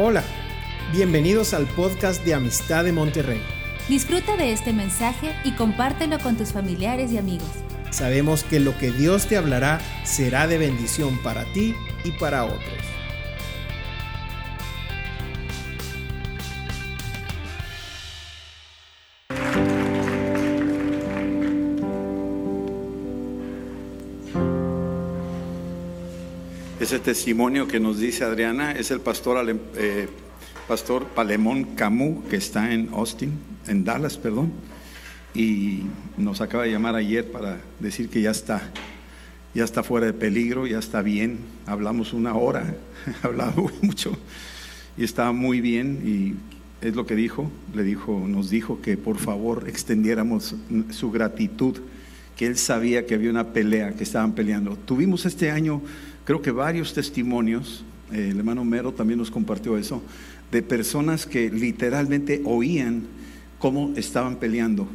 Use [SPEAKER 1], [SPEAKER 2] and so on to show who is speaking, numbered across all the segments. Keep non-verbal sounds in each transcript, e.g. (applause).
[SPEAKER 1] Hola, bienvenidos al podcast de Amistad de Monterrey.
[SPEAKER 2] Disfruta de este mensaje y compártelo con tus familiares y amigos.
[SPEAKER 1] Sabemos que lo que Dios te hablará será de bendición para ti y para otros.
[SPEAKER 3] Ese testimonio que nos dice Adriana es el pastor, eh, pastor Palemón Camus, que está en Austin, en Dallas, perdón, y nos acaba de llamar ayer para decir que ya está, ya está fuera de peligro, ya está bien. Hablamos una hora, (laughs) hablaba mucho y estaba muy bien y es lo que dijo, le dijo, nos dijo que por favor extendiéramos su gratitud, que él sabía que había una pelea, que estaban peleando. Tuvimos este año, creo que varios testimonios, eh, el hermano Mero también nos compartió eso, de personas que literalmente oían cómo estaban peleando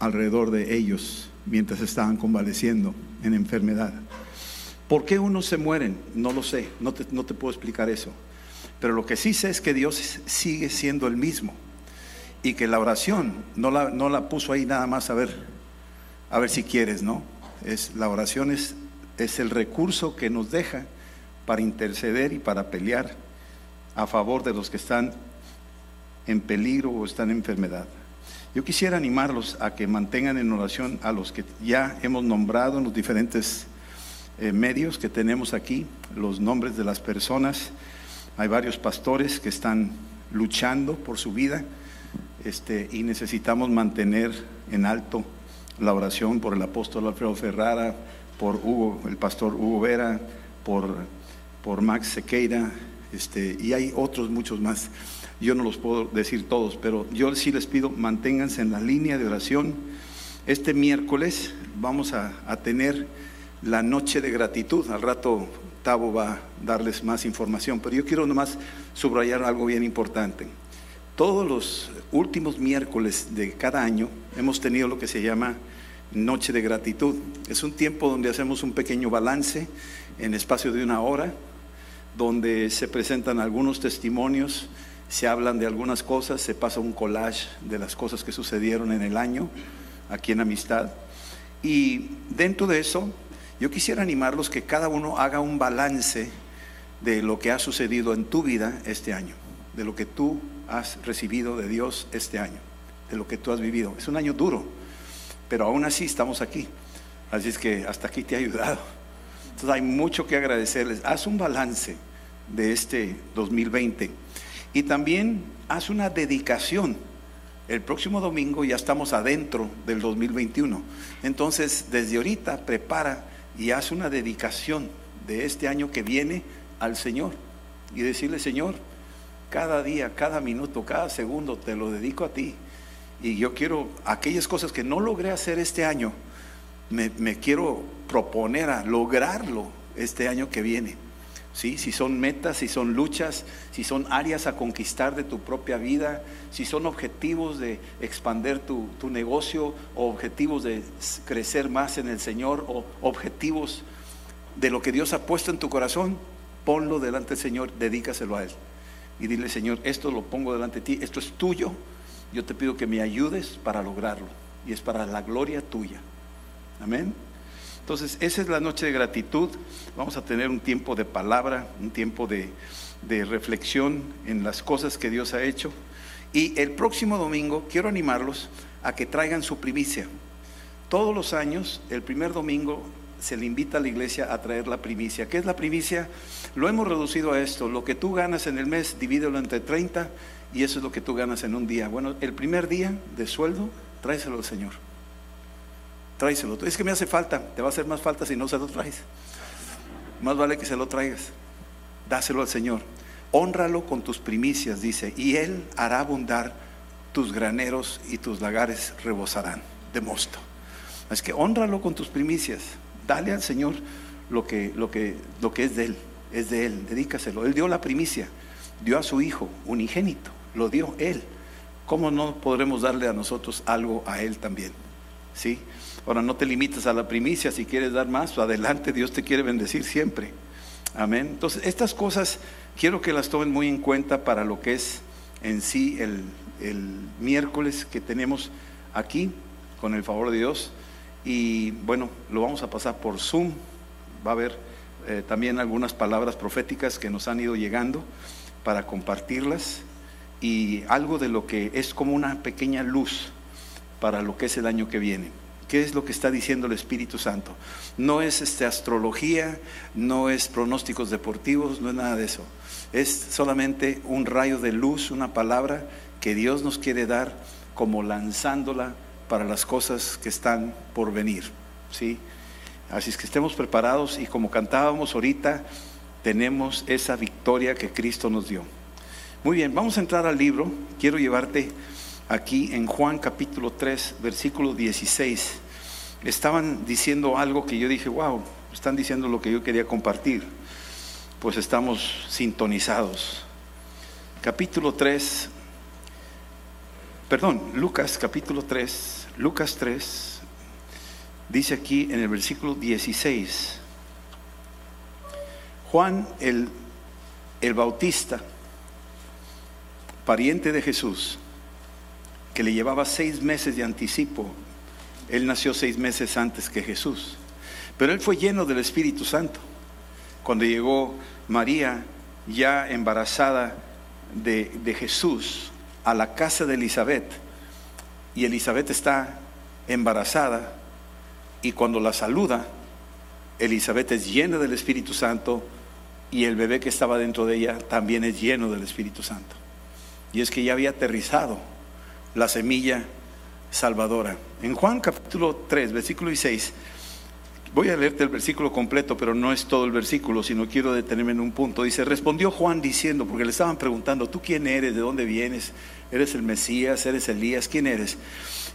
[SPEAKER 3] alrededor de ellos mientras estaban convaleciendo en enfermedad. ¿Por qué unos se mueren? No lo sé, no te, no te puedo explicar eso. Pero lo que sí sé es que Dios sigue siendo el mismo y que la oración no la, no la puso ahí nada más a ver, a ver si quieres, ¿no? Es, la oración es, es el recurso que nos deja para interceder y para pelear a favor de los que están en peligro o están en enfermedad. Yo quisiera animarlos a que mantengan en oración a los que ya hemos nombrado en los diferentes eh, medios que tenemos aquí, los nombres de las personas. Hay varios pastores que están luchando por su vida este, y necesitamos mantener en alto la oración por el apóstol Alfredo Ferrara, por Hugo, el pastor Hugo Vera, por, por Max Sequeira, este, y hay otros muchos más. Yo no los puedo decir todos, pero yo sí les pido, manténganse en la línea de oración. Este miércoles vamos a, a tener la noche de gratitud. Al rato Tavo va a darles más información, pero yo quiero nomás subrayar algo bien importante. Todos los últimos miércoles de cada año hemos tenido lo que se llama Noche de Gratitud. Es un tiempo donde hacemos un pequeño balance en espacio de una hora, donde se presentan algunos testimonios, se hablan de algunas cosas, se pasa un collage de las cosas que sucedieron en el año aquí en Amistad. Y dentro de eso, yo quisiera animarlos que cada uno haga un balance de lo que ha sucedido en tu vida este año, de lo que tú has recibido de Dios este año, de lo que tú has vivido. Es un año duro, pero aún así estamos aquí. Así es que hasta aquí te ha ayudado. Entonces hay mucho que agradecerles. Haz un balance de este 2020 y también haz una dedicación. El próximo domingo ya estamos adentro del 2021. Entonces, desde ahorita prepara y haz una dedicación de este año que viene al Señor y decirle, Señor, cada día, cada minuto, cada segundo te lo dedico a ti. Y yo quiero aquellas cosas que no logré hacer este año, me, quiero proponer a lograrlo este año que viene. ¿Sí? Si son metas, si son luchas, si son áreas a conquistar de tu propia vida, si son objetivos de expander tu, tu negocio o objetivos de crecer más en el Señor o objetivos de lo que Dios ha puesto en tu corazón, ponlo delante del Señor, dedícaselo a Él. Y dile, Señor, esto lo pongo delante de ti, esto es tuyo, yo te pido que me ayudes para lograrlo. Y es para la gloria tuya. Amén. Entonces, esa es la noche de gratitud. Vamos a tener un tiempo de palabra, un tiempo de, de reflexión en las cosas que Dios ha hecho. Y el próximo domingo quiero animarlos a que traigan su primicia. Todos los años, el primer domingo, se le invita a la iglesia a traer la primicia. ¿Qué es la primicia? Lo hemos reducido a esto. Lo que tú ganas en el mes, divídelo entre 30 y eso es lo que tú ganas en un día. Bueno, el primer día de sueldo, tráeselo al Señor. Tráeselo. Es que me hace falta. Te va a hacer más falta si no se lo traes. Más vale que se lo traigas. Dáselo al Señor. Honralo con tus primicias, dice, y Él hará abundar tus graneros y tus lagares rebosarán de mosto. Es que honralo con tus primicias. Dale al Señor lo que, lo que, lo que es de Él. Es de Él. Dedícaselo. Él dio la primicia. Dio a su Hijo unigénito. Lo dio Él. ¿Cómo no podremos darle a nosotros algo a Él también? ¿Sí? Ahora no te limites a la primicia, si quieres dar más, adelante, Dios te quiere bendecir siempre. Amén. Entonces, estas cosas quiero que las tomen muy en cuenta para lo que es en sí el, miércoles que tenemos aquí, con el favor de Dios. Y bueno, lo vamos a pasar por Zoom. Va a haber eh, también algunas palabras proféticas que nos han ido llegando para compartirlas y algo de lo que es como una pequeña luz para lo que es el año que viene. ¿Qué es lo que está diciendo el Espíritu Santo? No es este, astrología, no es pronósticos deportivos, no es nada de eso. Es solamente un rayo de luz, una palabra que Dios nos quiere dar como lanzándola para las cosas que están por venir. ¿sí? Así es que estemos preparados y como cantábamos ahorita, tenemos esa victoria que Cristo nos dio. Muy bien, vamos a entrar al libro. Quiero llevarte aquí en Juan capítulo 3, versículo 16, estaban diciendo algo que yo dije, wow, están diciendo lo que yo quería compartir. Pues estamos sintonizados. Capítulo 3, perdón, Lucas capítulo 3, Lucas 3, dice aquí en el versículo 16, Juan el, el Bautista, pariente de Jesús, que le llevaba seis meses de anticipo. Él nació seis meses antes que Jesús. Pero él fue lleno del Espíritu Santo. Cuando llegó María, ya embarazada de, Jesús, a la casa de Elizabeth, y Elizabeth está embarazada, y cuando la saluda, Elizabeth es llena del Espíritu Santo, y el bebé que estaba dentro de ella también es lleno del Espíritu Santo. Y es que ya había aterrizado la semilla salvadora. En Juan capítulo 3, versículo 16, voy a leerte el versículo completo, pero no es todo el versículo, sino quiero detenerme en un punto. Dice, respondió Juan diciendo, porque le estaban preguntando, ¿tú quién eres? ¿De dónde vienes? ¿Eres el Mesías? ¿Eres Elías? ¿Quién eres?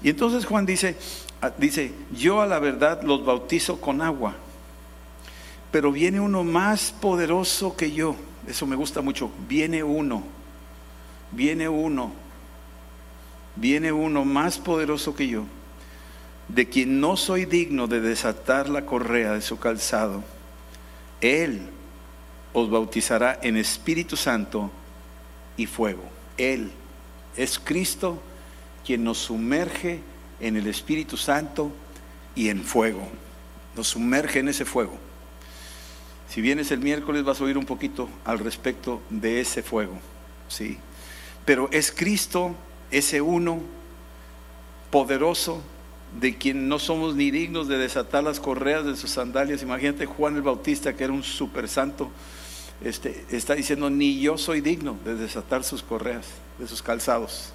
[SPEAKER 3] Y entonces Juan dice, ah, dice, yo a la verdad los bautizo con agua, pero viene uno más poderoso que yo. Eso me gusta mucho. Viene uno, viene uno viene uno más poderoso que yo, de quien no soy digno de desatar la correa de su calzado. Él os bautizará en Espíritu Santo y fuego. Él es Cristo quien nos sumerge en el Espíritu Santo y en fuego. Nos sumerge en ese fuego. Si vienes el miércoles vas a oír un poquito al respecto de ese fuego, ¿sí? Pero es Cristo ese uno poderoso de quien no somos ni dignos de desatar las correas de sus sandalias. Imagínate Juan el Bautista, que era un super santo, este, está diciendo, ni yo soy digno de desatar sus correas, de sus calzados.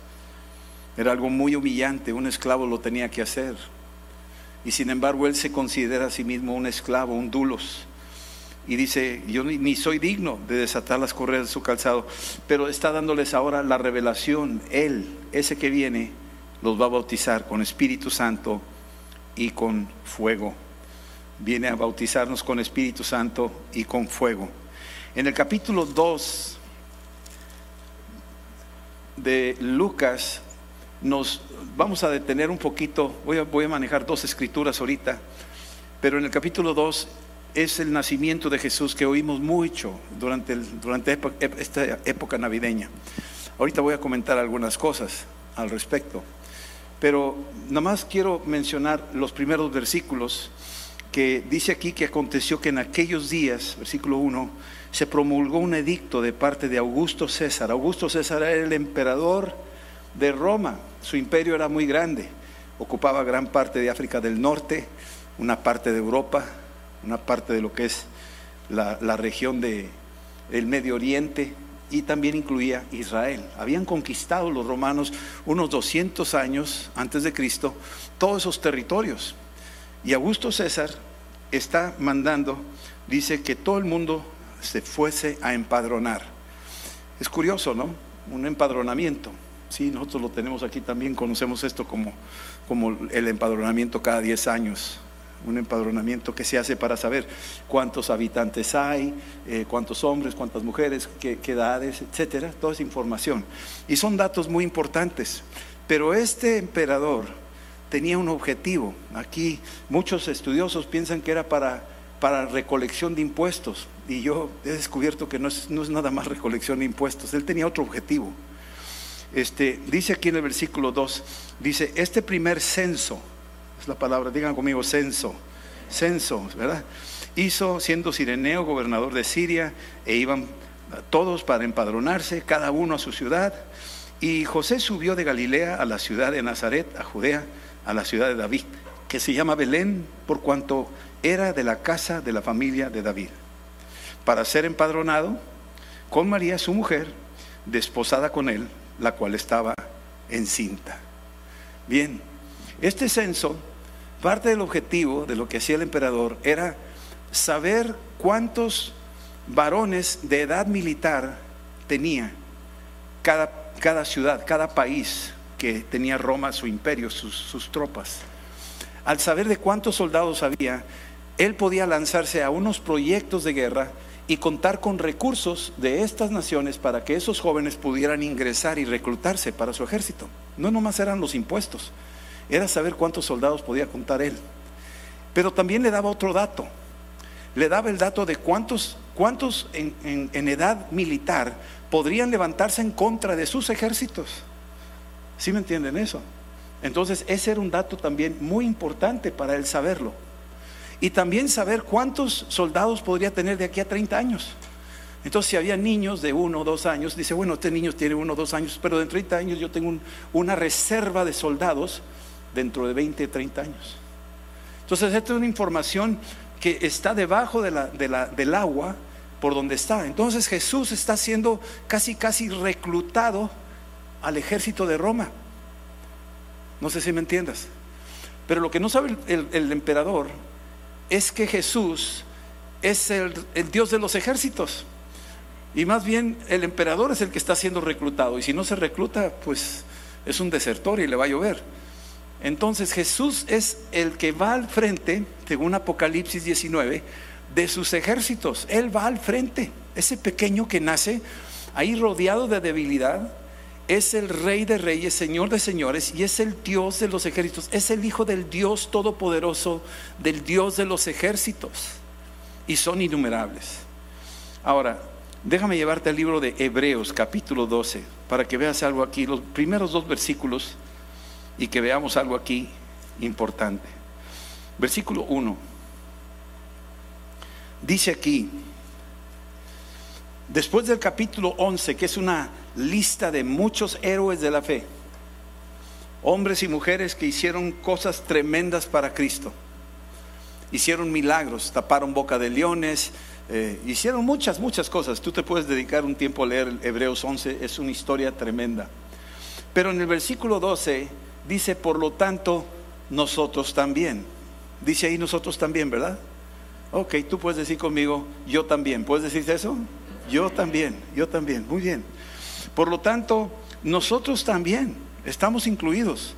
[SPEAKER 3] Era algo muy humillante, un esclavo lo tenía que hacer. Y sin embargo él se considera a sí mismo un esclavo, un dulos y dice, yo ni, soy digno de desatar las correas de su calzado, pero está dándoles ahora la revelación, Él, ese que viene, los va a bautizar con Espíritu Santo y con fuego. Viene a bautizarnos con Espíritu Santo y con fuego. En el capítulo 2 de Lucas nos vamos a detener un poquito, voy a, voy a manejar dos escrituras ahorita, pero en el capítulo 2 es el nacimiento de Jesús que oímos mucho durante, durante esta época navideña. Ahorita voy a comentar algunas cosas al respecto, pero nada más quiero mencionar los primeros versículos que dice aquí que aconteció que en aquellos días, versículo 1, se promulgó un edicto de parte de Augusto César. Augusto César era el emperador de Roma, su imperio era muy grande, ocupaba gran parte de África del Norte, una parte de Europa, una parte de lo que es la, región del el Medio Oriente y también incluía Israel. Habían conquistado los romanos unos 200 años antes de Cristo todos esos territorios. Y Augusto César está mandando, dice que todo el mundo se fuese a empadronar. Es curioso, ¿no? Un empadronamiento. Sí, nosotros lo tenemos aquí también, conocemos esto como, como el empadronamiento cada 10 años un empadronamiento que se hace para saber cuántos habitantes hay, eh, cuántos hombres, cuántas mujeres, qué, edades, etcétera, toda esa información. Y son datos muy importantes. Pero este emperador tenía un objetivo. Aquí muchos estudiosos piensan que era para para recolección de impuestos. Y yo he descubierto que no es, no es nada más recolección de impuestos. Él tenía otro objetivo. Este, dice aquí en el versículo 2, dice, este primer censo, es la palabra, digan conmigo, censo, censo, ¿verdad? Hizo, siendo Sireneo gobernador de Siria, e iban todos para empadronarse, cada uno a su ciudad. Y José subió de Galilea a la ciudad de Nazaret, a Judea, a la ciudad de David, que se llama Belén, por cuanto era de la casa de la familia de David, para ser empadronado con María, su mujer, desposada con él, la cual estaba encinta. Bien, este censo, parte del objetivo de lo que hacía el emperador era saber cuántos varones de edad militar tenía cada, ciudad, cada país que tenía Roma, su imperio, sus, sus tropas. Al saber de cuántos soldados había, él podía lanzarse a unos proyectos de guerra y contar con recursos de estas naciones para que esos jóvenes pudieran ingresar y reclutarse para su ejército. No nomás eran los impuestos, era saber cuántos soldados podía contar él. Pero también le daba otro dato. Le daba el dato de cuántos, cuántos en, en edad militar podrían levantarse en contra de sus ejércitos. ¿Sí me entienden eso? Entonces, ese era un dato también muy importante para él saberlo y también saber cuántos soldados podría tener de aquí a 30 años. Entonces, si había niños de uno o dos años, dice, bueno, este niño tiene uno o dos años, pero de 30 años yo tengo una reserva de soldados dentro de 20 o 30 años. Entonces, esta es una información que está debajo de la, del agua por donde está. Entonces, Jesús está siendo casi, casi reclutado al ejército de Roma. No sé si me entiendas. Pero lo que no sabe el emperador es que Jesús es el, Dios de los ejércitos. Y más bien el emperador es el que está siendo reclutado. Y si no se recluta, pues es un desertor y le va a llover. Entonces Jesús es el que va al frente, según Apocalipsis 19, de sus ejércitos. Él va al frente. Ese pequeño que nace ahí rodeado de debilidad, es el rey de reyes, señor de señores, y es el Dios de los ejércitos, es el Hijo del Dios todopoderoso, del Dios de los ejércitos, y son innumerables. Ahora, déjame llevarte al libro de Hebreos, capítulo 12, para que veas algo aquí, los primeros dos versículos, y que veamos algo aquí importante. Versículo 1. Dice aquí, después del capítulo 11, que es una lista de muchos héroes de la fe, hombres y mujeres que hicieron cosas tremendas para Cristo, hicieron milagros, taparon boca de leones, eh, hicieron muchas, muchas cosas. Tú te puedes dedicar un tiempo a leer Hebreos 11, es una historia tremenda. Pero en el versículo 12 dice, por lo tanto, nosotros también. Dice ahí nosotros también, ¿verdad? Ok, tú puedes decir conmigo, yo también. ¿Puedes decir eso? Yo también, yo también. Muy bien. Por lo tanto, nosotros también estamos incluidos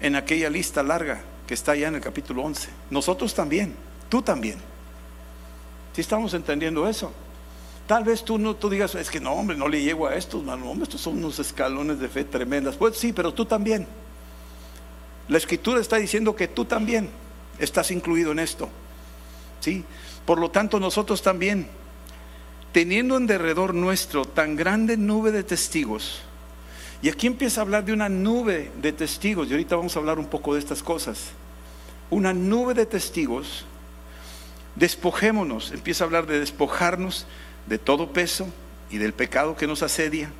[SPEAKER 3] en aquella lista larga que está allá en el capítulo 11. Nosotros también, tú también. Si estamos entendiendo eso. Tal vez tú no tú digas, es que no, hombre, no le llego a estos, no, estos son unos escalones de fe tremendas. Pues sí, pero tú también. La escritura está diciendo que tú también estás incluido en esto. ¿Sí? Por lo tanto, nosotros también teniendo en derredor nuestro tan grande nube de testigos, y aquí empieza a hablar de una nube de testigos, y ahorita vamos a hablar un poco de estas cosas, una nube de testigos, despojémonos, empieza a hablar de despojarnos de todo peso y del pecado que nos asedia,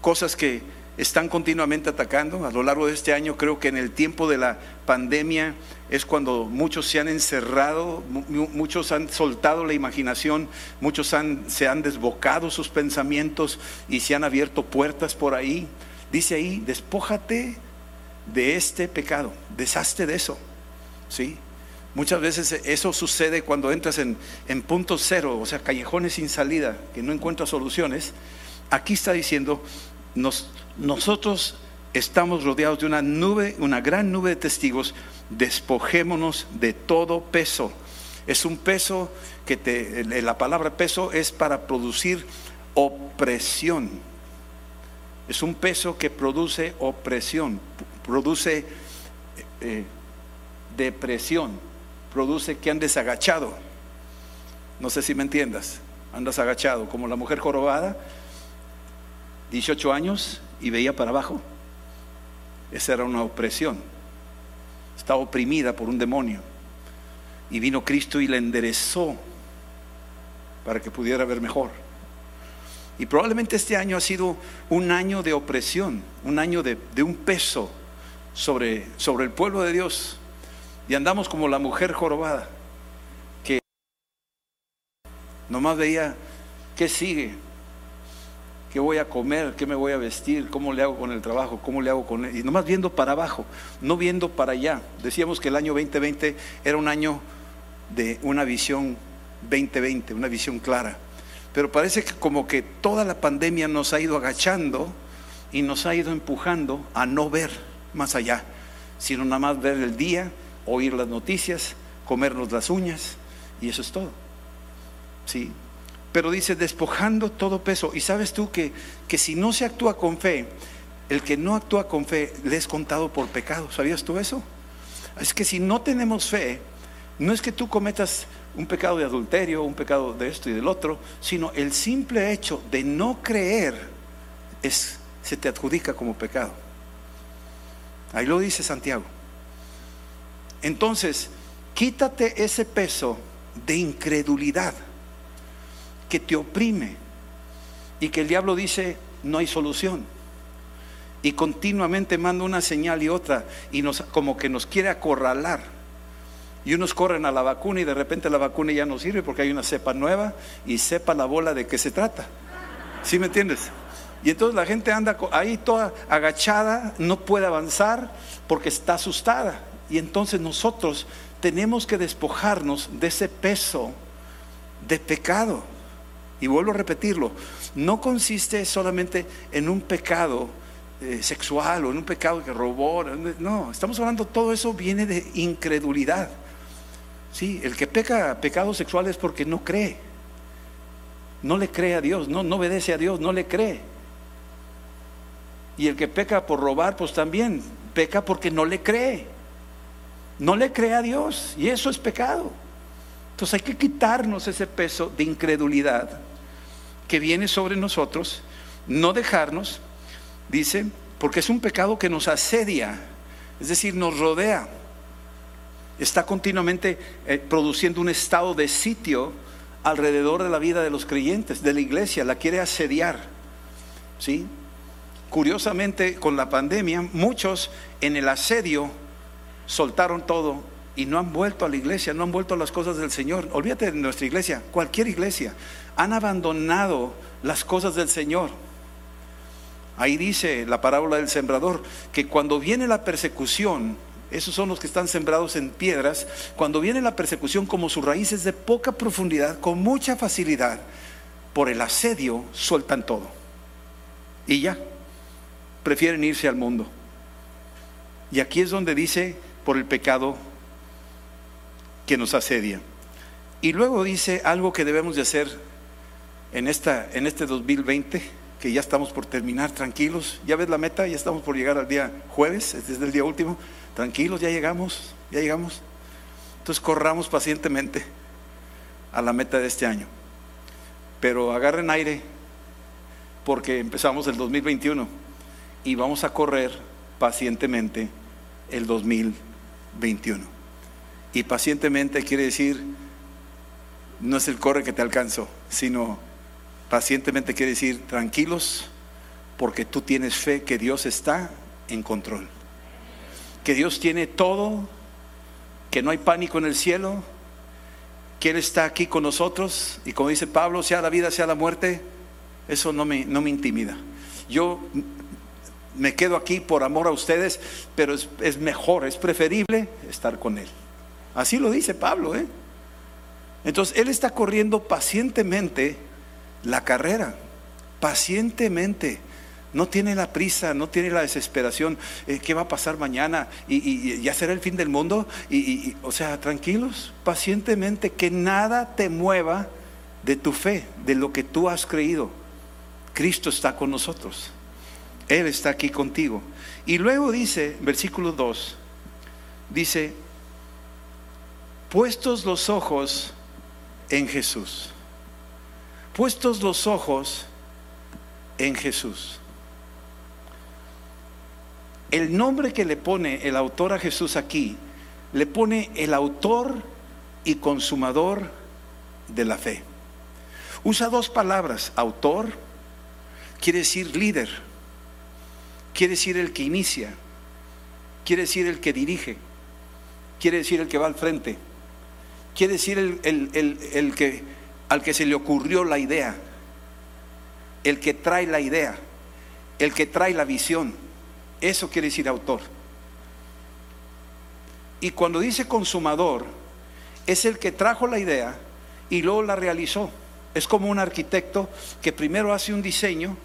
[SPEAKER 3] cosas que están continuamente atacando. A lo largo de este año creo que en el tiempo de la pandemia es cuando muchos se han encerrado, muchos han soltado la imaginación, muchos se han desbocado sus pensamientos y se han abierto puertas por ahí. Dice ahí, despójate de este pecado, deshazte de eso. ¿Sí? Muchas veces eso sucede cuando entras en, en punto cero, o sea, callejones sin salida, que no encuentras soluciones. Aquí está diciendo, nos, nosotros estamos rodeados de una nube, una gran nube de testigos, despojémonos de todo peso. Es un peso que te, la palabra peso es para producir opresión. Es un peso que produce opresión, produce eh, depresión, produce que andes agachado. No sé si me entiendas. Andas agachado, como la mujer jorobada, 18 años y veía para abajo. Esa era una opresión. Estaba oprimida por un demonio. Y vino Cristo y la enderezó para que pudiera ver mejor. Y probablemente este año ha sido un año de opresión, un año de, un peso sobre, sobre el pueblo de Dios. Y andamos como la mujer jorobada, que nomás veía qué sigue, qué voy a comer, qué me voy a vestir, cómo le hago con el trabajo, cómo le hago con él. Y nomás viendo para abajo, no viendo para allá. Decíamos que el año 2020 era un año de una visión 2020, una visión clara. Pero parece que como que toda la pandemia nos ha ido agachando y nos ha ido empujando a no ver más allá, sino nada más ver el día, oír las noticias, comernos las uñas y eso es todo. Sí. Pero dice despojando todo peso. Y sabes tú que, que si no se actúa con fe, el que no actúa con fe le es contado por pecado. ¿Sabías tú eso? Es que si no tenemos fe, no es que tú cometas un pecado de adulterio, un pecado de esto y del otro, sino el simple hecho de no creer es, se te adjudica como pecado. Ahí lo dice Santiago. Entonces, quítate ese peso de incredulidad que te oprime y que el diablo dice no hay solución y continuamente manda una señal y otra y como que nos quiere acorralar y unos corren a la vacuna y de repente la vacuna ya no sirve porque hay una cepa nueva y sepa la bola de qué se trata. ¿Sí me entiendes? Y entonces la gente anda ahí toda agachada, no puede avanzar porque está asustada. Y entonces nosotros tenemos que despojarnos de ese peso de pecado. Y vuelvo a repetirlo, no consiste solamente en un pecado eh, sexual o en un pecado que robó. No, estamos hablando, todo eso viene de incredulidad. Sí, el que peca pecado sexual es porque no cree. No le cree a Dios, no, no obedece a Dios, no le cree. Y el que peca por robar, pues también peca porque no le cree. No le cree a Dios y eso es pecado. Entonces hay que quitarnos ese peso de incredulidad que viene sobre nosotros, no dejarnos, dice, porque es un pecado que nos asedia, es decir, nos rodea está continuamente eh, produciendo un estado de sitio alrededor de la vida de los creyentes, de la iglesia, la quiere asediar. ¿Sí? Curiosamente, con la pandemia, muchos en el asedio soltaron todo y no han vuelto a la iglesia, no han vuelto a las cosas del Señor. Olvídate de nuestra iglesia, cualquier iglesia. Han abandonado las cosas del Señor. Ahí dice la parábola del sembrador que cuando viene la persecución, esos son los que están sembrados en piedras, cuando viene la persecución como sus raíces de poca profundidad, con mucha facilidad, por el asedio sueltan todo. Y ya, prefieren irse al mundo. Y aquí es donde dice, por el pecado que nos asedia. Y luego dice algo que debemos de hacer en, esta, en este 2020, que ya estamos por terminar, tranquilos. Ya ves la meta, ya estamos por llegar al día jueves, este es el día último tranquilos, ya llegamos, ya llegamos. Entonces corramos pacientemente a la meta de este año. Pero agarren aire porque empezamos el 2021 y vamos a correr pacientemente el 2021. Y pacientemente quiere decir, no es el corre que te alcanzo, sino pacientemente quiere decir tranquilos porque tú tienes fe que Dios está en control que Dios tiene todo, que no hay pánico en el cielo, que Él está aquí con nosotros y como dice Pablo, sea la vida, sea la muerte, eso no me, no me intimida. Yo me quedo aquí por amor a ustedes, pero es, es mejor, es preferible estar con Él. Así lo dice Pablo, ¿eh? Entonces Él está corriendo pacientemente la carrera, pacientemente no tiene la prisa, no tiene la desesperación, eh, ¿qué va a pasar mañana? ¿Y, ya será el fin del mundo? Y, o sea, tranquilos, pacientemente, que nada te mueva de tu fe, de lo que tú has creído. Cristo está con nosotros. Él está aquí contigo. Y luego dice, versículo 2, dice, puestos los ojos en Jesús. Puestos los ojos en Jesús. El nombre que le pone el autor a Jesús aquí, le pone el autor y consumador de la fe. Usa dos palabras, autor, quiere decir líder, quiere decir el que inicia, quiere decir el que dirige, quiere decir el que va al frente, quiere decir el, que, al que se le ocurrió la idea, el que trae la idea, el que trae la visión. Eso quiere decir autor. Y cuando dice consumador, es el que trajo la idea y luego la realizó. Es como un arquitecto que primero hace un diseño,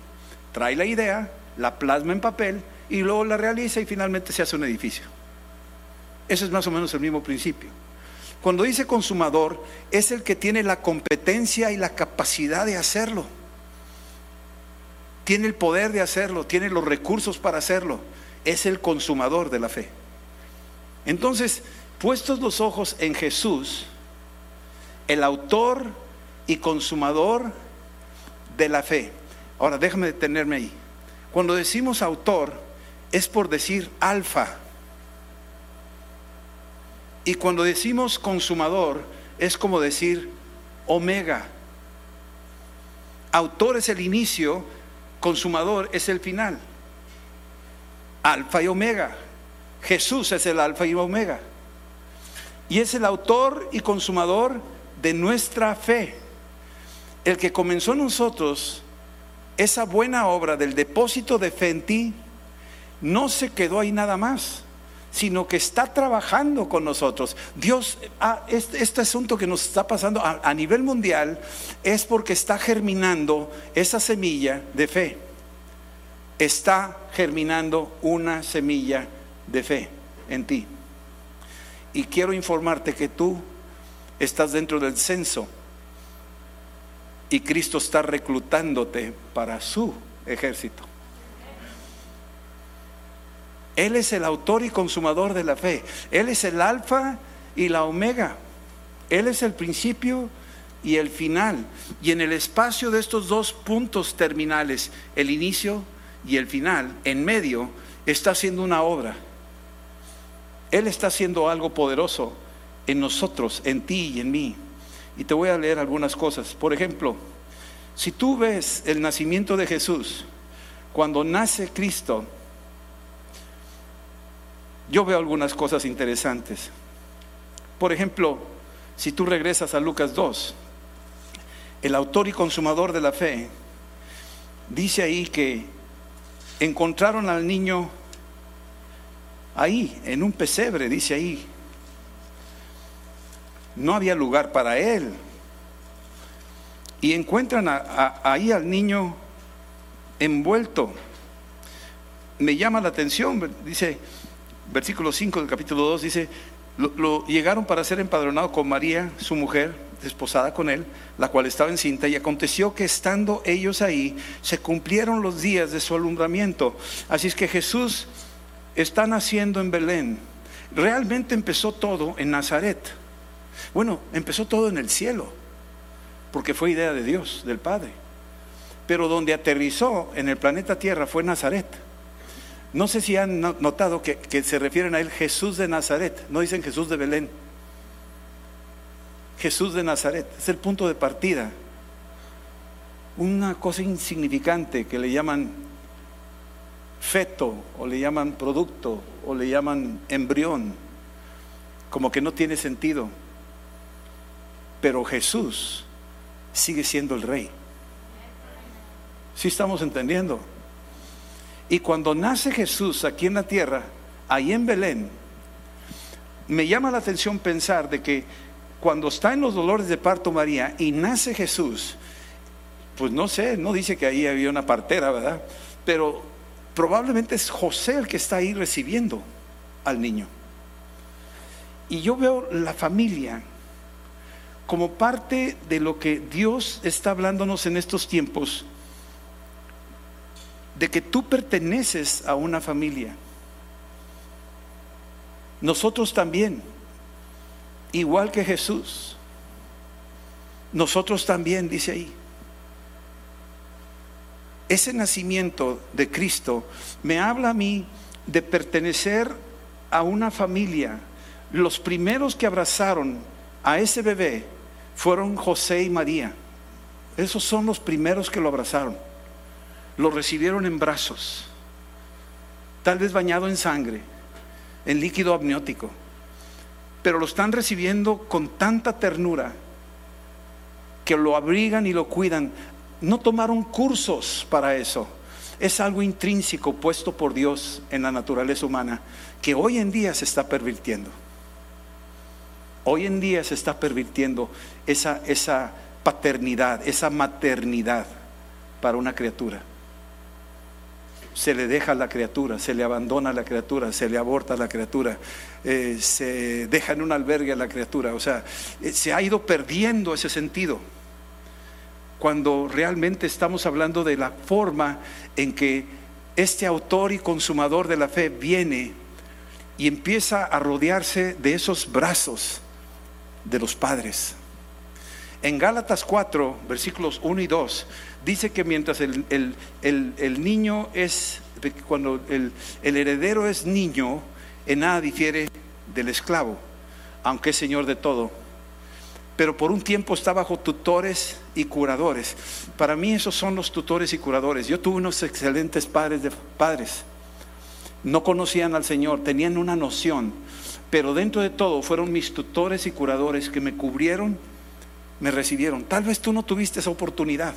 [SPEAKER 3] trae la idea, la plasma en papel y luego la realiza y finalmente se hace un edificio. Ese es más o menos el mismo principio. Cuando dice consumador, es el que tiene la competencia y la capacidad de hacerlo. Tiene el poder de hacerlo, tiene los recursos para hacerlo. Es el consumador de la fe. Entonces, puestos los ojos en Jesús, el autor y consumador de la fe. Ahora, déjame detenerme ahí. Cuando decimos autor, es por decir alfa. Y cuando decimos consumador, es como decir omega. Autor es el inicio, consumador es el final. Alfa y omega. Jesús es el alfa y omega. Y es el autor y consumador de nuestra fe. El que comenzó en nosotros esa buena obra del depósito de fe en ti, no se quedó ahí nada más sino que está trabajando con nosotros. Dios, ah, este, este, asunto que nos está pasando a, nivel mundial es porque está germinando esa semilla de fe. Está germinando una semilla de fe en ti. Y quiero informarte que tú estás dentro del censo y Cristo está reclutándote para su ejército. Él es el autor y consumador de la fe. Él es el alfa y la omega. Él es el principio y el final. Y en el espacio de estos dos puntos terminales, el inicio y el final, en medio, está haciendo una obra. Él está haciendo algo poderoso en nosotros, en ti y en mí. Y te voy a leer algunas cosas. Por ejemplo, si tú ves el nacimiento de Jesús, cuando nace Cristo, yo veo algunas cosas interesantes. Por ejemplo, si tú regresas a Lucas 2, el autor y consumador de la fe dice ahí que encontraron al niño ahí, en un pesebre, dice ahí. No había lugar para él. Y encuentran ahí al niño envuelto. Me llama la atención, dice, versículo 5 del capítulo 2 dice, lo, llegaron para ser empadronado con María, su mujer, desposada con él, la cual estaba encinta, y aconteció que estando ellos ahí, se cumplieron los días de su alumbramiento. Así es que Jesús está naciendo en Belén. Realmente empezó todo en Nazaret. Bueno, empezó todo en el cielo, porque fue idea de Dios, del Padre. Pero donde aterrizó en el planeta Tierra fue Nazaret. No sé si han notado que, se refieren a él Jesús de Nazaret, no dicen Jesús de Belén. Jesús de Nazaret, es el punto de partida. Una cosa insignificante que le llaman feto o le llaman producto o le llaman embrión, como que no tiene sentido. Pero Jesús sigue siendo el rey. ¿Sí estamos entendiendo? Y cuando nace Jesús aquí en la tierra, ahí en Belén, me llama la atención pensar de que cuando está en los dolores de parto María y nace Jesús, pues no sé, no dice que ahí había una partera, ¿verdad? Pero probablemente es José el que está ahí recibiendo al niño. Y yo veo la familia como parte de lo que Dios está hablándonos en estos tiempos de que tú perteneces a una familia. Nosotros también igual que Jesús. Nosotros también, dice ahí. Ese nacimiento de Cristo me habla a mí de pertenecer a una familia. Los primeros que abrazaron a ese bebé fueron José y María. Esos son los primeros que lo abrazaron. Lo recibieron en brazos, tal vez bañado en sangre, en líquido amniótico, pero lo están recibiendo con tanta ternura que lo abrigan y lo cuidan. No tomaron cursos para eso. Es algo intrínseco puesto por Dios en la naturaleza humana que hoy en día se está pervirtiendo. Hoy en día se está pervirtiendo esa, esa paternidad, esa maternidad para una criatura. Se le deja a la criatura, se le abandona a la criatura, se le aborta a la criatura, eh, se deja en un albergue a la criatura. O sea, eh, se ha ido perdiendo ese sentido cuando realmente estamos hablando de la forma en que este autor y consumador de la fe viene y empieza a rodearse de esos brazos de los padres. En Gálatas 4, versículos 1 y 2, dice que mientras el, niño es, cuando el, el heredero es niño, en nada difiere del esclavo, aunque es señor de todo. Pero por un tiempo está bajo tutores y curadores. Para mí esos son los tutores y curadores. Yo tuve unos excelentes padres de padres. No conocían al Señor, tenían una noción, pero dentro de todo fueron mis tutores y curadores que me cubrieron me recibieron. Tal vez tú no tuviste esa oportunidad.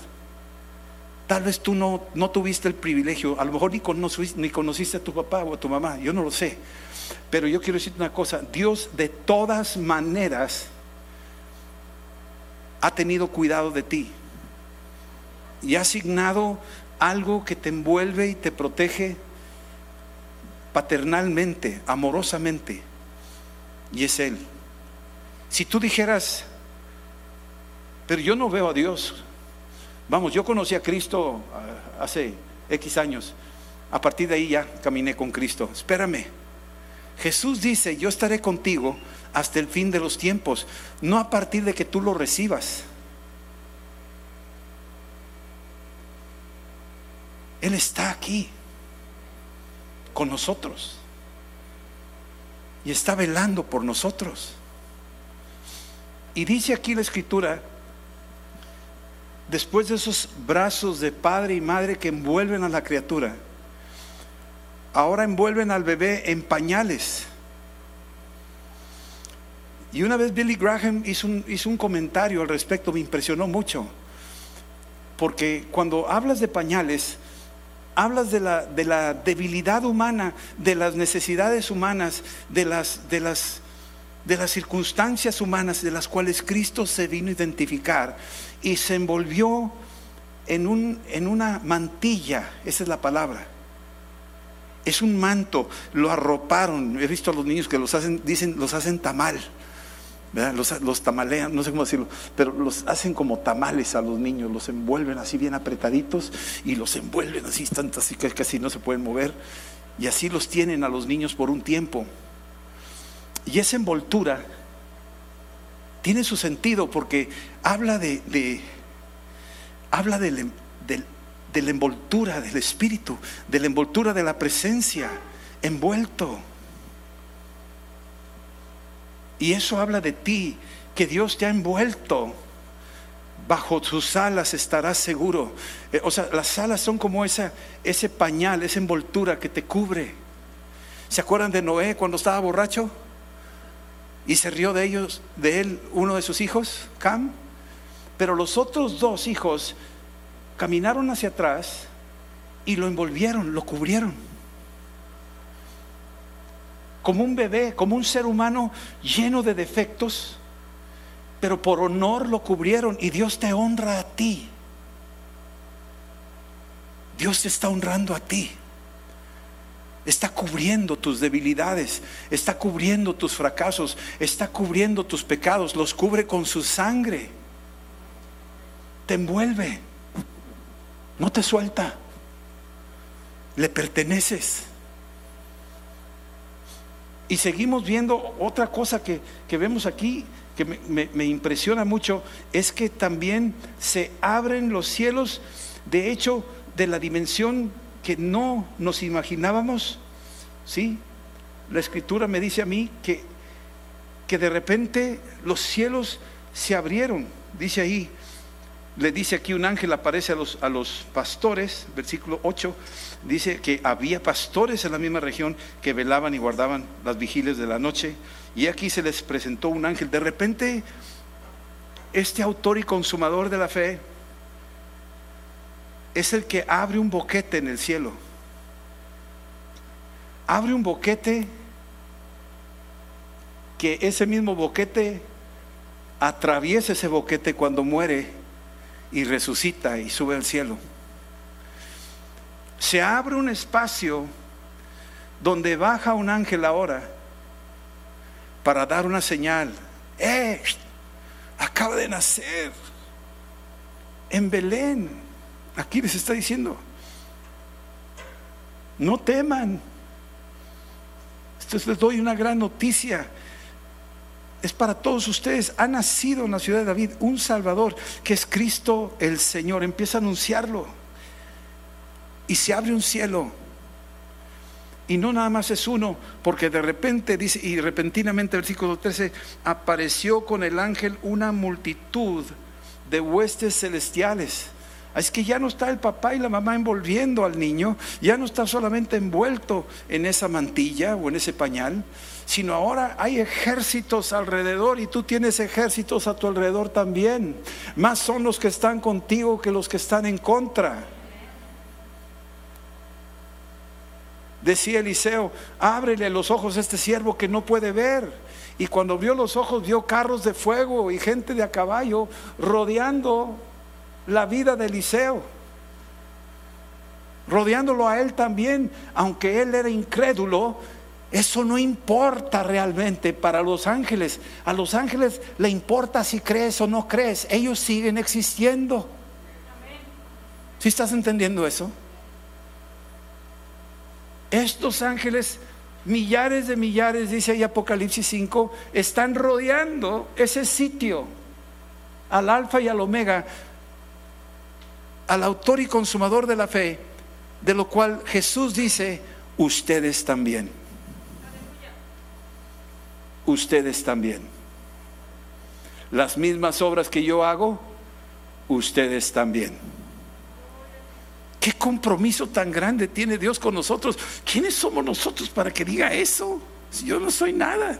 [SPEAKER 3] Tal vez tú no, no tuviste el privilegio. A lo mejor ni conociste, ni conociste a tu papá o a tu mamá. Yo no lo sé. Pero yo quiero decirte una cosa. Dios de todas maneras ha tenido cuidado de ti. Y ha asignado algo que te envuelve y te protege paternalmente, amorosamente. Y es Él. Si tú dijeras, pero yo no veo a Dios. Vamos, yo conocí a Cristo ah, hace X años. A partir de ahí ya caminé con Cristo. Espérame. Jesús dice, yo estaré contigo hasta el fin de los tiempos, no a partir de que tú lo recibas. Él está aquí con nosotros y está velando por nosotros. Y dice aquí la escritura después de esos brazos de padre y madre que envuelven a la criatura, ahora envuelven al bebé en pañales. Y una vez Billy Graham hizo un, comentario al respecto, me impresionó mucho, porque cuando hablas de pañales, hablas de la, de la debilidad humana, de las necesidades humanas, de las, de las de las circunstancias humanas de las cuales Cristo se vino a identificar y se envolvió en, un, en una mantilla, esa es la palabra. Es un manto, lo arroparon. He visto a los niños que los hacen, dicen, los hacen tamal. Los, los, tamalean, no sé cómo decirlo, pero los hacen como tamales a los niños, los envuelven así bien apretaditos y los envuelven así, tanto así que casi no se pueden mover. Y así los tienen a los niños por un tiempo. Y esa envoltura tiene su sentido porque habla de, habla de, la envoltura del espíritu, de la envoltura de la presencia, envuelto. Y eso habla de ti, que Dios te ha envuelto. Bajo sus alas estarás seguro. Eh, o sea, las alas son como esa, ese pañal, esa envoltura que te cubre. ¿Se acuerdan de Noé cuando estaba borracho? Y se rió de ellos, de él, uno de sus hijos, Cam. Pero los otros dos hijos caminaron hacia atrás y lo envolvieron, lo cubrieron. Como un bebé, como un ser humano lleno de defectos, pero por honor lo cubrieron y Dios te honra a ti. Dios te está honrando a ti. Está cubriendo tus debilidades, está cubriendo tus fracasos, está cubriendo tus pecados, los cubre con su sangre. Te envuelve, no te suelta, le perteneces. Y seguimos viendo otra cosa que, vemos aquí que me, me, impresiona mucho, es que también se abren los cielos, de hecho, de la dimensión que no nos imaginábamos. ¿Sí? La escritura me dice a mí que, que de repente los cielos se abrieron, dice ahí, le dice aquí un ángel aparece a los, a los pastores, versículo 8, dice que había pastores en la misma región que velaban y guardaban las vigilias de la noche. Y aquí se les presentó un ángel. De repente, este autor y consumador de la fe es el que abre un boquete en el cielo. Abre un boquete que ese mismo boquete atraviesa ese boquete cuando muere y resucita y sube al cielo. Se abre un espacio donde baja un ángel ahora para dar una señal. ¡Eh! Acaba de nacer en Belén. Aquí les está diciendo, no teman. Entonces les doy una gran noticia es para todos ustedes. Ha nacido en la ciudad de David un Salvador, que es Cristo el Señor. Empieza a anunciarlo. Y se abre un cielo. Y no nada más es uno, porque de repente dice, y repentinamente, versículo 13, apareció con el ángel una multitud de huestes celestiales. Es que ya no está el papá y la mamá envolviendo al niño, ya no está solamente envuelto en esa mantilla o en ese pañal, sino ahora hay ejércitos alrededor y tú tienes ejércitos a tu alrededor también. Más son los que están contigo que los que están en contra. Decía Eliseo, ábrele los ojos a este siervo que no puede ver. Y cuando vio los ojos, vio carros de fuego y gente de a caballo rodeando la vida de Eliseo. Rodeándolo a él también, aunque él era incrédulo, eso no importa realmente para los ángeles. A los ángeles le importa si crees o no crees. Ellos siguen existiendo. ¿Sí estás entendiendo eso? Estos ángeles, millares de millares, dice ahí Apocalipsis 5, están rodeando ese sitio, al alfa y al omega, al autor y consumador de la fe, de lo cual Jesús dice, ustedes también ustedes también. Las mismas obras que yo hago, ustedes también. ¿Qué compromiso tan grande tiene Dios con nosotros? ¿Quiénes somos nosotros para que diga eso? Si yo no soy nada.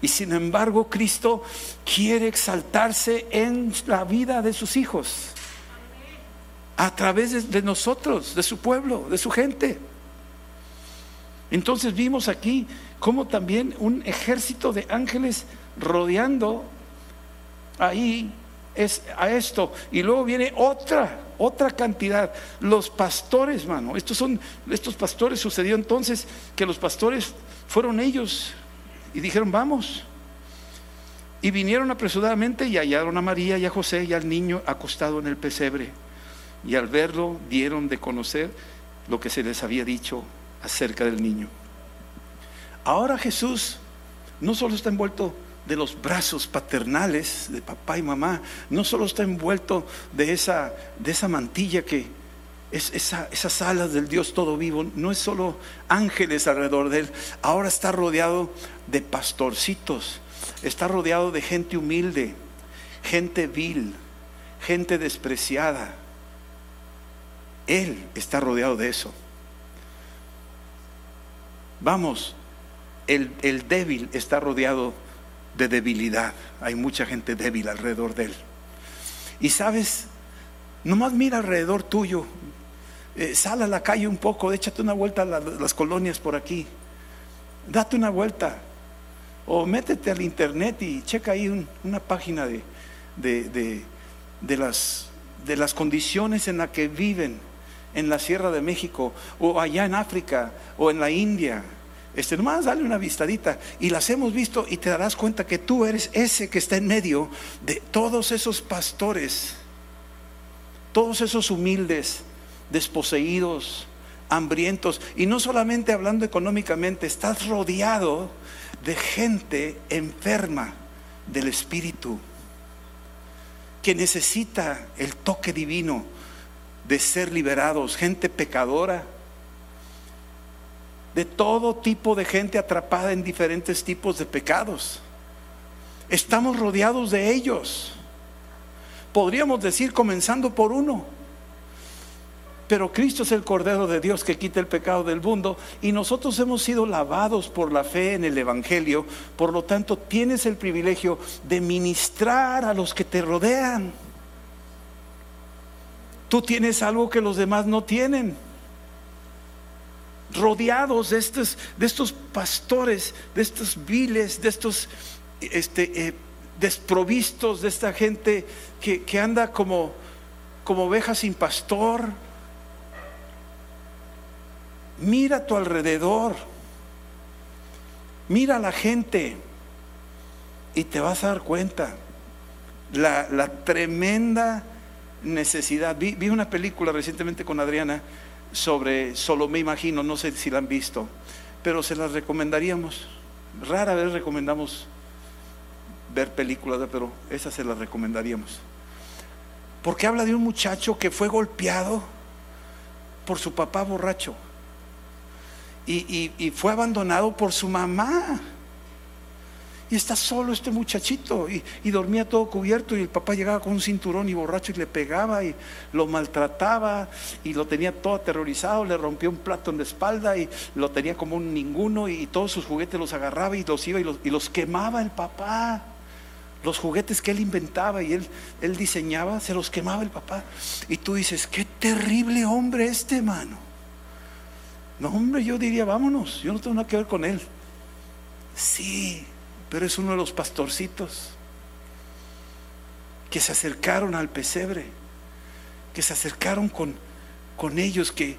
[SPEAKER 3] Y sin embargo, Cristo quiere exaltarse en la vida de sus hijos, a través de, nosotros, de su pueblo, de su gente. Entonces vimos aquí como también un ejército de ángeles rodeando ahí es a esto. Y luego viene otra, otra cantidad. Los pastores, mano. Estos son, estos pastores sucedió entonces que los pastores fueron ellos y dijeron, vamos. Y vinieron apresuradamente y hallaron a María y a José y al niño acostado en el pesebre. Y al verlo dieron de conocer lo que se les había dicho acerca del niño. Ahora Jesús no solo está envuelto de los brazos paternales de papá y mamá, no solo está envuelto de esa, de esa mantilla que es esas alas del Dios todo vivo, no es solo ángeles alrededor de él, ahora está rodeado de pastorcitos, está rodeado de gente humilde, gente vil, gente despreciada. Él está rodeado de eso. Vamos, el, débil está rodeado de debilidad. Hay mucha gente débil alrededor de él. Y sabes, nomás mira alrededor tuyo, eh, sal a la calle un poco, échate una vuelta a las colonias por aquí, date una vuelta, o métete al internet y checa ahí una página de, de, las, de las condiciones en las que viven en la Sierra de México, o allá en África, o en la India, este, nomás dale una vistadita y las hemos visto y te darás cuenta que tú eres ese que está en medio de todos esos pastores, todos esos humildes, desposeídos, hambrientos. Y no solamente hablando económicamente, estás rodeado de gente enferma del espíritu, que necesita el toque divino de ser liberados, gente pecadora, de todo tipo de gente atrapada en diferentes tipos de pecados. Estamos rodeados de ellos. Podríamos decir comenzando por uno. Pero Cristo es el Cordero de Dios que quita el pecado del mundo y nosotros hemos sido lavados por la fe en el Evangelio. Por lo tanto, tienes el privilegio de ministrar a los que te rodean. Tú tienes algo que los demás no tienen. Rodeados de estos, de estos pastores, de estos viles, de estos este, eh, desprovistos, de esta gente que, anda como, como oveja sin pastor. Mira a tu alrededor, mira a la gente y te vas a dar cuenta. La tremenda necesidad. Vi, vi, una película recientemente con Adriana sobre Solo me imagino, no sé si la han visto, pero se las recomendaríamos. Rara vez recomendamos ver películas, pero esa se las recomendaríamos. Porque habla de un muchacho que fue golpeado por su papá borracho y, y, y fue abandonado por su mamá. Y está solo este muchachito y, y, dormía todo cubierto y el papá llegaba con un cinturón y borracho y le pegaba y lo maltrataba y lo tenía todo aterrorizado, le rompió un plato en la espalda y lo tenía como un ninguno y, todos sus juguetes los agarraba y los iba y los, y los quemaba el papá. Los juguetes que él inventaba y él, él diseñaba, se los quemaba el papá. Y tú dices, qué terrible hombre este, hermano. No, hombre, yo diría, vámonos, yo no tengo nada que ver con él. Sí, pero es uno de los pastorcitos que se acercaron al pesebre, que se acercaron con, con ellos, que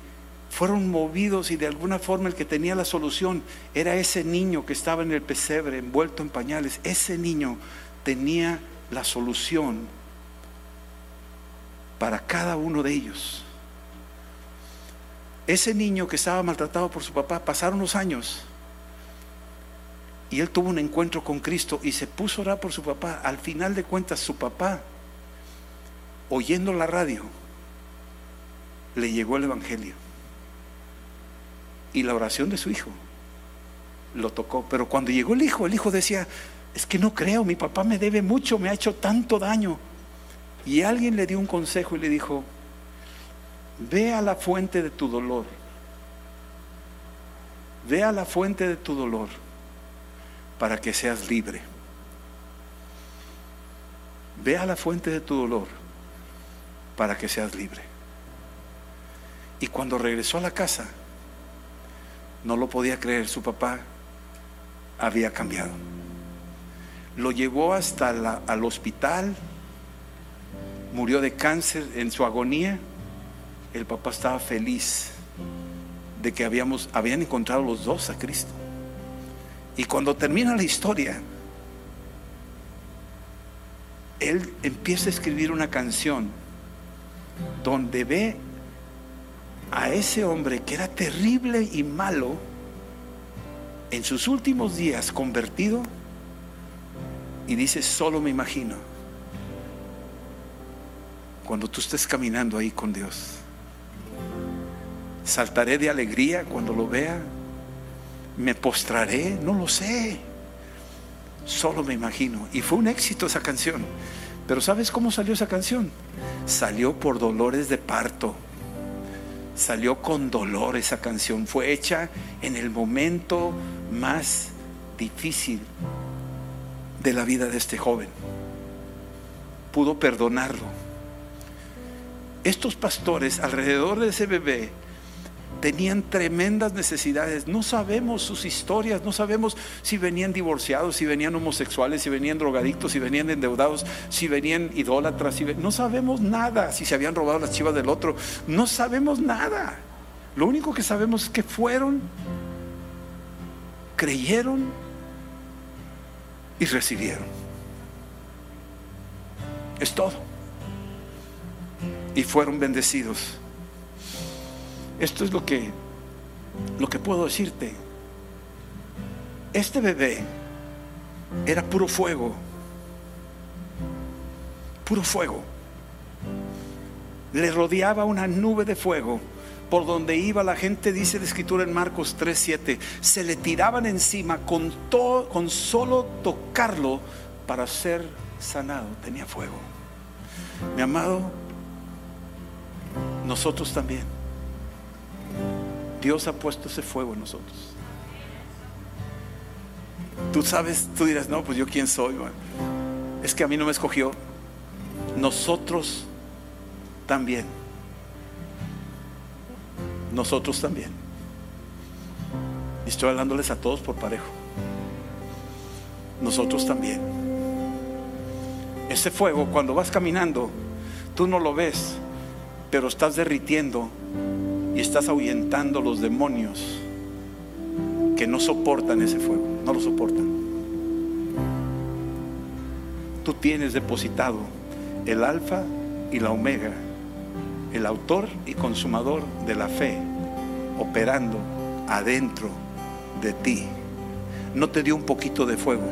[SPEAKER 3] fueron movidos y de alguna forma el que tenía la solución era ese niño que estaba en el pesebre envuelto en pañales. Ese niño tenía la solución para cada uno de ellos. Ese niño que estaba maltratado por su papá, pasaron los años y él tuvo un encuentro con Cristo y se puso a orar por su papá. Al final de cuentas, su papá, oyendo la radio, le llegó el Evangelio. Y la oración de su hijo lo tocó. Pero cuando llegó el hijo, el hijo decía, es que no creo, mi papá me debe mucho, me ha hecho tanto daño. Y alguien le dio un consejo y le dijo, ve a la fuente de tu dolor, ve a la fuente de tu dolor para que seas libre. Ve a la fuente de tu dolor para que seas libre. Y cuando regresó a la casa, no lo podía creer, su papá había cambiado. Lo llevó hasta al hospital, murió de cáncer en su agonía. El papá estaba feliz de que habíamos, habían encontrado los dos a Cristo. Y cuando termina la historia, él empieza a escribir una canción donde ve a ese hombre que era terrible y malo en sus últimos días convertido y dice, solo me imagino cuando tú estés caminando ahí con Dios. Saltaré de alegría cuando lo vea me postraré, no lo sé. Solo me imagino. Y fue un éxito esa canción. Pero ¿sabes cómo salió esa canción? Salió por dolores de parto. Salió con dolor esa canción. Fue hecha en el momento más difícil de la vida de este joven. Pudo perdonarlo. Estos pastores alrededor de ese bebé tenían tremendas necesidades. No sabemos sus historias, no sabemos si venían divorciados, si venían homosexuales, si venían drogadictos, si venían endeudados, si venían idólatras, si no sabemos nada, si se habían robado las chivas del otro, no sabemos nada. Lo único que sabemos es que fueron, creyeron y recibieron. Es todo. Y fueron bendecidos. Esto es lo que, lo que puedo decirte. Este bebé era puro fuego, puro fuego. Le rodeaba una nube de fuego por donde iba la gente, dice la escritura en Marcos 3:7, se le tiraban encima con, todo, con solo tocarlo para ser sanado. Tenía fuego. Mi amado, nosotros también. Dios ha puesto ese fuego en nosotros. Tú sabes, tú dirás, no, pues yo quién soy. Es que a mí no me escogió. Nosotros también nosotros también. Y estoy hablándoles a todos por parejo. Nosotros también. Ese fuego, cuando vas caminando, tú no lo ves, pero estás derritiendo y estás ahuyentando los demonios que no soportan ese fuego, no lo soportan. Tú tienes depositado el alfa y la omega el autor y consumador de la fe, operando adentro de ti. No te dio un poquito de fuego,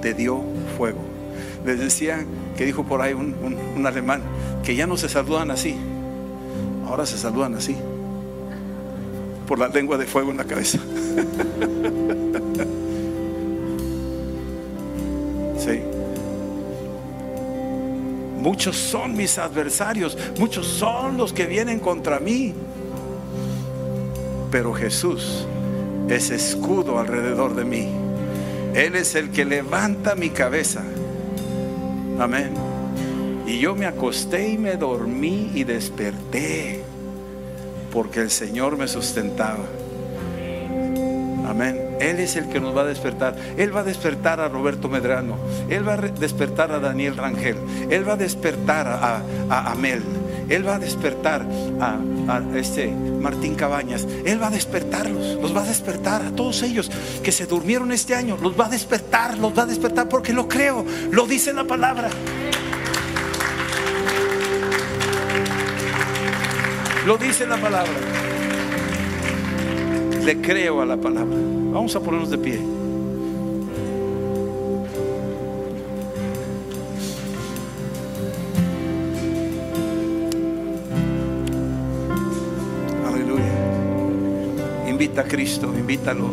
[SPEAKER 3] te dio fuego. Les decía que dijo por ahí un, un alemán que ya no se saludan así, ahora se saludan así, por la lengua de fuego en la cabeza. Sí. Muchos son mis adversarios, muchos son los que vienen contra mí. Pero Jesús es escudo alrededor de mí. Él es el que levanta mi cabeza. Amén. Y yo me acosté y me dormí y desperté porque el Señor me sustentaba. Amén. Él es el que nos va a despertar. Él va a despertar a Roberto Medrano. Él va a despertar a Daniel Rangel. Él va a despertar a, a Amel. Él va a despertar a, a, este Martín Cabañas. Él va a despertarlos. Los va a despertar a todos ellos que se durmieron este año. Los va a despertar. Los va a despertar porque lo creo. Lo dice la palabra. Lo dice la palabra. Le creo a la palabra. Vamos a ponernos de pie. Aleluya. Invita a Cristo, invítalo.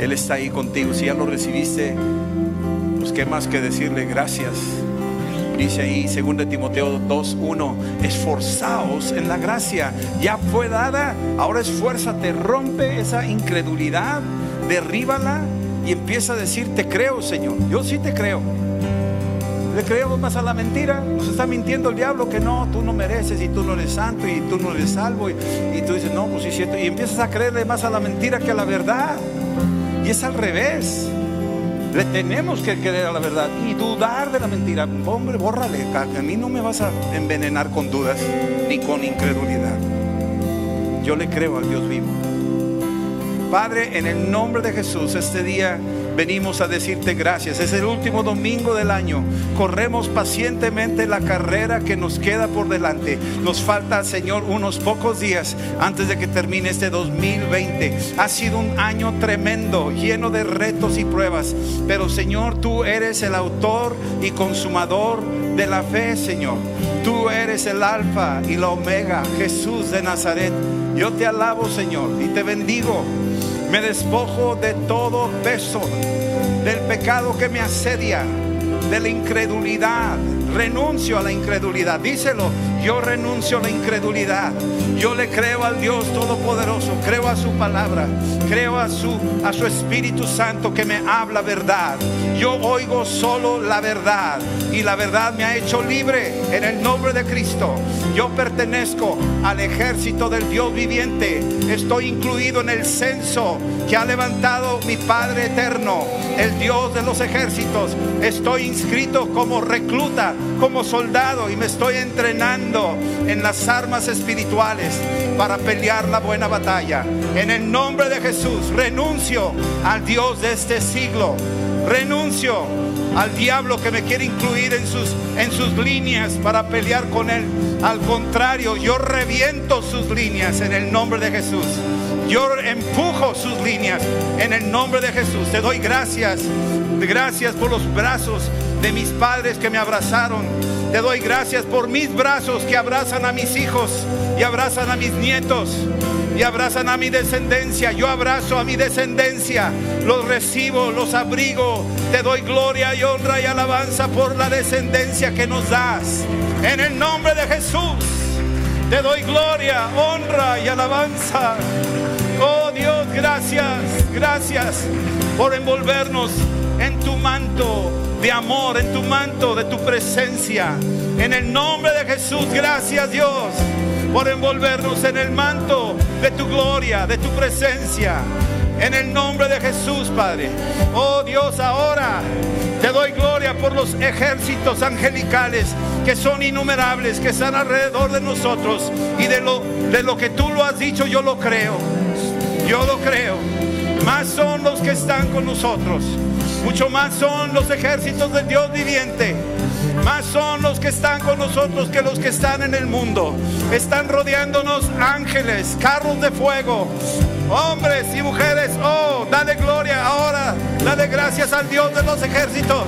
[SPEAKER 3] Él está ahí contigo. Si ya lo recibiste, pues qué más que decirle gracias. Dice ahí 2 Timoteo 2:1, esforzaos en la gracia, ya fue dada, ahora esfuérzate, rompe esa incredulidad, derríbala y empieza a decir, te creo Señor, yo sí te creo. Le creemos más a la mentira, nos está mintiendo el diablo que no, tú no mereces y tú no eres santo y tú no eres salvo y, y tú dices, no, pues sí, cierto, y empiezas a creerle más a la mentira que a la verdad. Y es al revés. Le tenemos que creer a la verdad y dudar de la mentira. Hombre, bórrale. A mí no me vas a envenenar con dudas ni con incredulidad. Yo le creo al Dios vivo. Padre, en el nombre de Jesús, este día venimos a decirte gracias. Es el último domingo del año. Corremos pacientemente la carrera que nos queda por delante. Nos falta, Señor, unos pocos días antes de que termine este 2020. Ha sido un año tremendo, lleno de retos y pruebas. Pero, Señor, tú eres el autor y consumador de la fe, Señor. Tú eres el alfa y la omega, Jesús de Nazaret. Yo te alabo, Señor, y te bendigo. Me despojo de todo peso, del pecado que me asedia, de la incredulidad. Renuncio a la incredulidad. Díselo, yo renuncio a la incredulidad. Yo le creo al Dios Todopoderoso, creo a su palabra, creo a su, a su Espíritu Santo que me habla verdad. Yo oigo solo la verdad y la verdad me ha hecho libre en el nombre de Cristo. Yo pertenezco al ejército del Dios viviente. Estoy incluido en el censo que ha levantado mi Padre eterno, el Dios de los ejércitos. Estoy inscrito como recluta, como soldado y me estoy entrenando en las armas espirituales para pelear la buena batalla. En el nombre de Jesús renuncio al Dios de este siglo Renuncio al diablo que me quiere incluir en sus, en sus líneas para pelear con él. Al contrario, yo reviento sus líneas en el nombre de Jesús. Yo empujo sus líneas en el nombre de Jesús. Te doy gracias. Gracias por los brazos de mis padres que me abrazaron. Te doy gracias por mis brazos que abrazan a mis hijos y abrazan a mis nietos y abrazan a mi descendencia. Yo abrazo a mi descendencia, los recibo, los abrigo. Te doy gloria y honra y alabanza por la descendencia que nos das. En el nombre de Jesús, te doy gloria, honra y alabanza. Oh Dios, gracias, gracias por envolvernos en tu manto de amor, en tu manto de tu presencia. En el nombre de Jesús, gracias Dios por envolvernos en el manto de tu gloria, de tu presencia. En el nombre de Jesús, Padre. Oh Dios, ahora te doy gloria por los ejércitos angelicales que son innumerables, que están alrededor de nosotros. Y de lo, de lo que tú lo has dicho, yo lo creo. Yo lo creo. Más son los que están con nosotros. Mucho más son los ejércitos del Dios viviente. Más son los que están con nosotros que los que están en el mundo. Están rodeándonos ángeles, carros de fuego, hombres y mujeres. Oh, dale gloria ahora. Dale gracias al Dios de los ejércitos.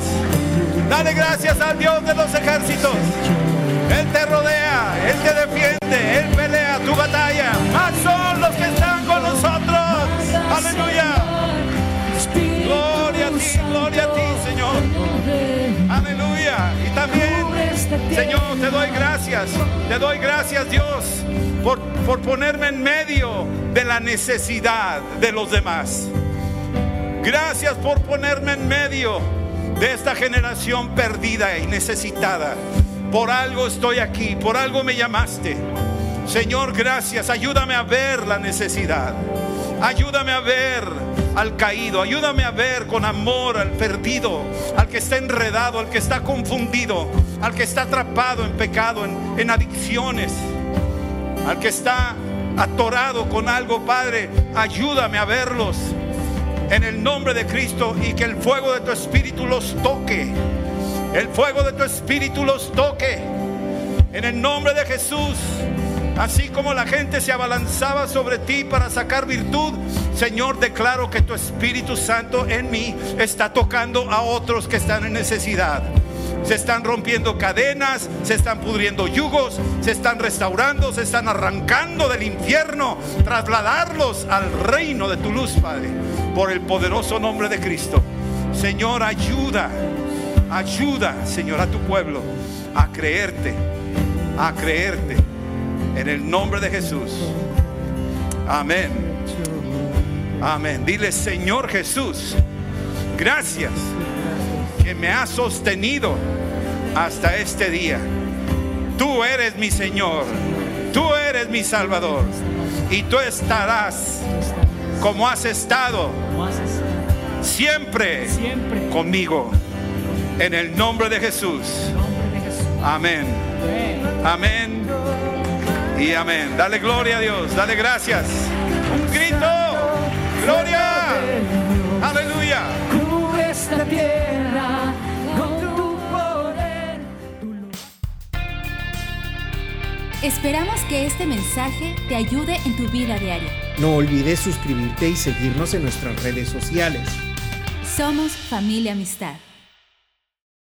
[SPEAKER 3] Dale gracias al Dios de los ejércitos. Él te rodea, Él te defiende, Él pelea tu batalla. Más son los que están con nosotros. Aleluya. Gloria a ti, Señor. Aleluya. Y también, Señor, te doy gracias. Te doy gracias, Dios, por, por ponerme en medio de la necesidad de los demás. Gracias por ponerme en medio de esta generación perdida y necesitada. Por algo estoy aquí, por algo me llamaste. Señor, gracias. Ayúdame a ver la necesidad. Ayúdame a ver al caído. Ayúdame a ver con amor al perdido, al que está enredado, al que está confundido, al que está atrapado en pecado, en, en adicciones, al que está atorado con algo, Padre. Ayúdame a verlos en el nombre de Cristo y que el fuego de tu espíritu los toque. El fuego de tu espíritu los toque. En el nombre de Jesús. Así como la gente se abalanzaba sobre ti para sacar virtud, Señor, declaro que tu Espíritu Santo en mí está tocando a otros que están en necesidad. Se están rompiendo cadenas, se están pudriendo yugos, se están restaurando, se están arrancando del infierno, trasladarlos al reino de tu luz, Padre, por el poderoso nombre de Cristo. Señor, ayuda, ayuda, Señor, a tu pueblo a creerte, a creerte, en el nombre de Jesús. Amén. Amén. Dile, Señor Jesús, gracias que me has sostenido hasta este día. Tú eres mi Señor, tú eres mi Salvador y tú estarás como has estado siempre, conmigo. En el nombre de Jesús. Amén. Amén. Y amén. Dale gloria a Dios. Dale gracias. Un grito. Gloria. Aleluya.
[SPEAKER 4] Cubre esta tierra con tu poder.
[SPEAKER 2] Esperamos que este mensaje te ayude en tu vida diaria.
[SPEAKER 1] No olvides suscribirte y seguirnos en nuestras redes sociales.
[SPEAKER 2] Somos familia amistad.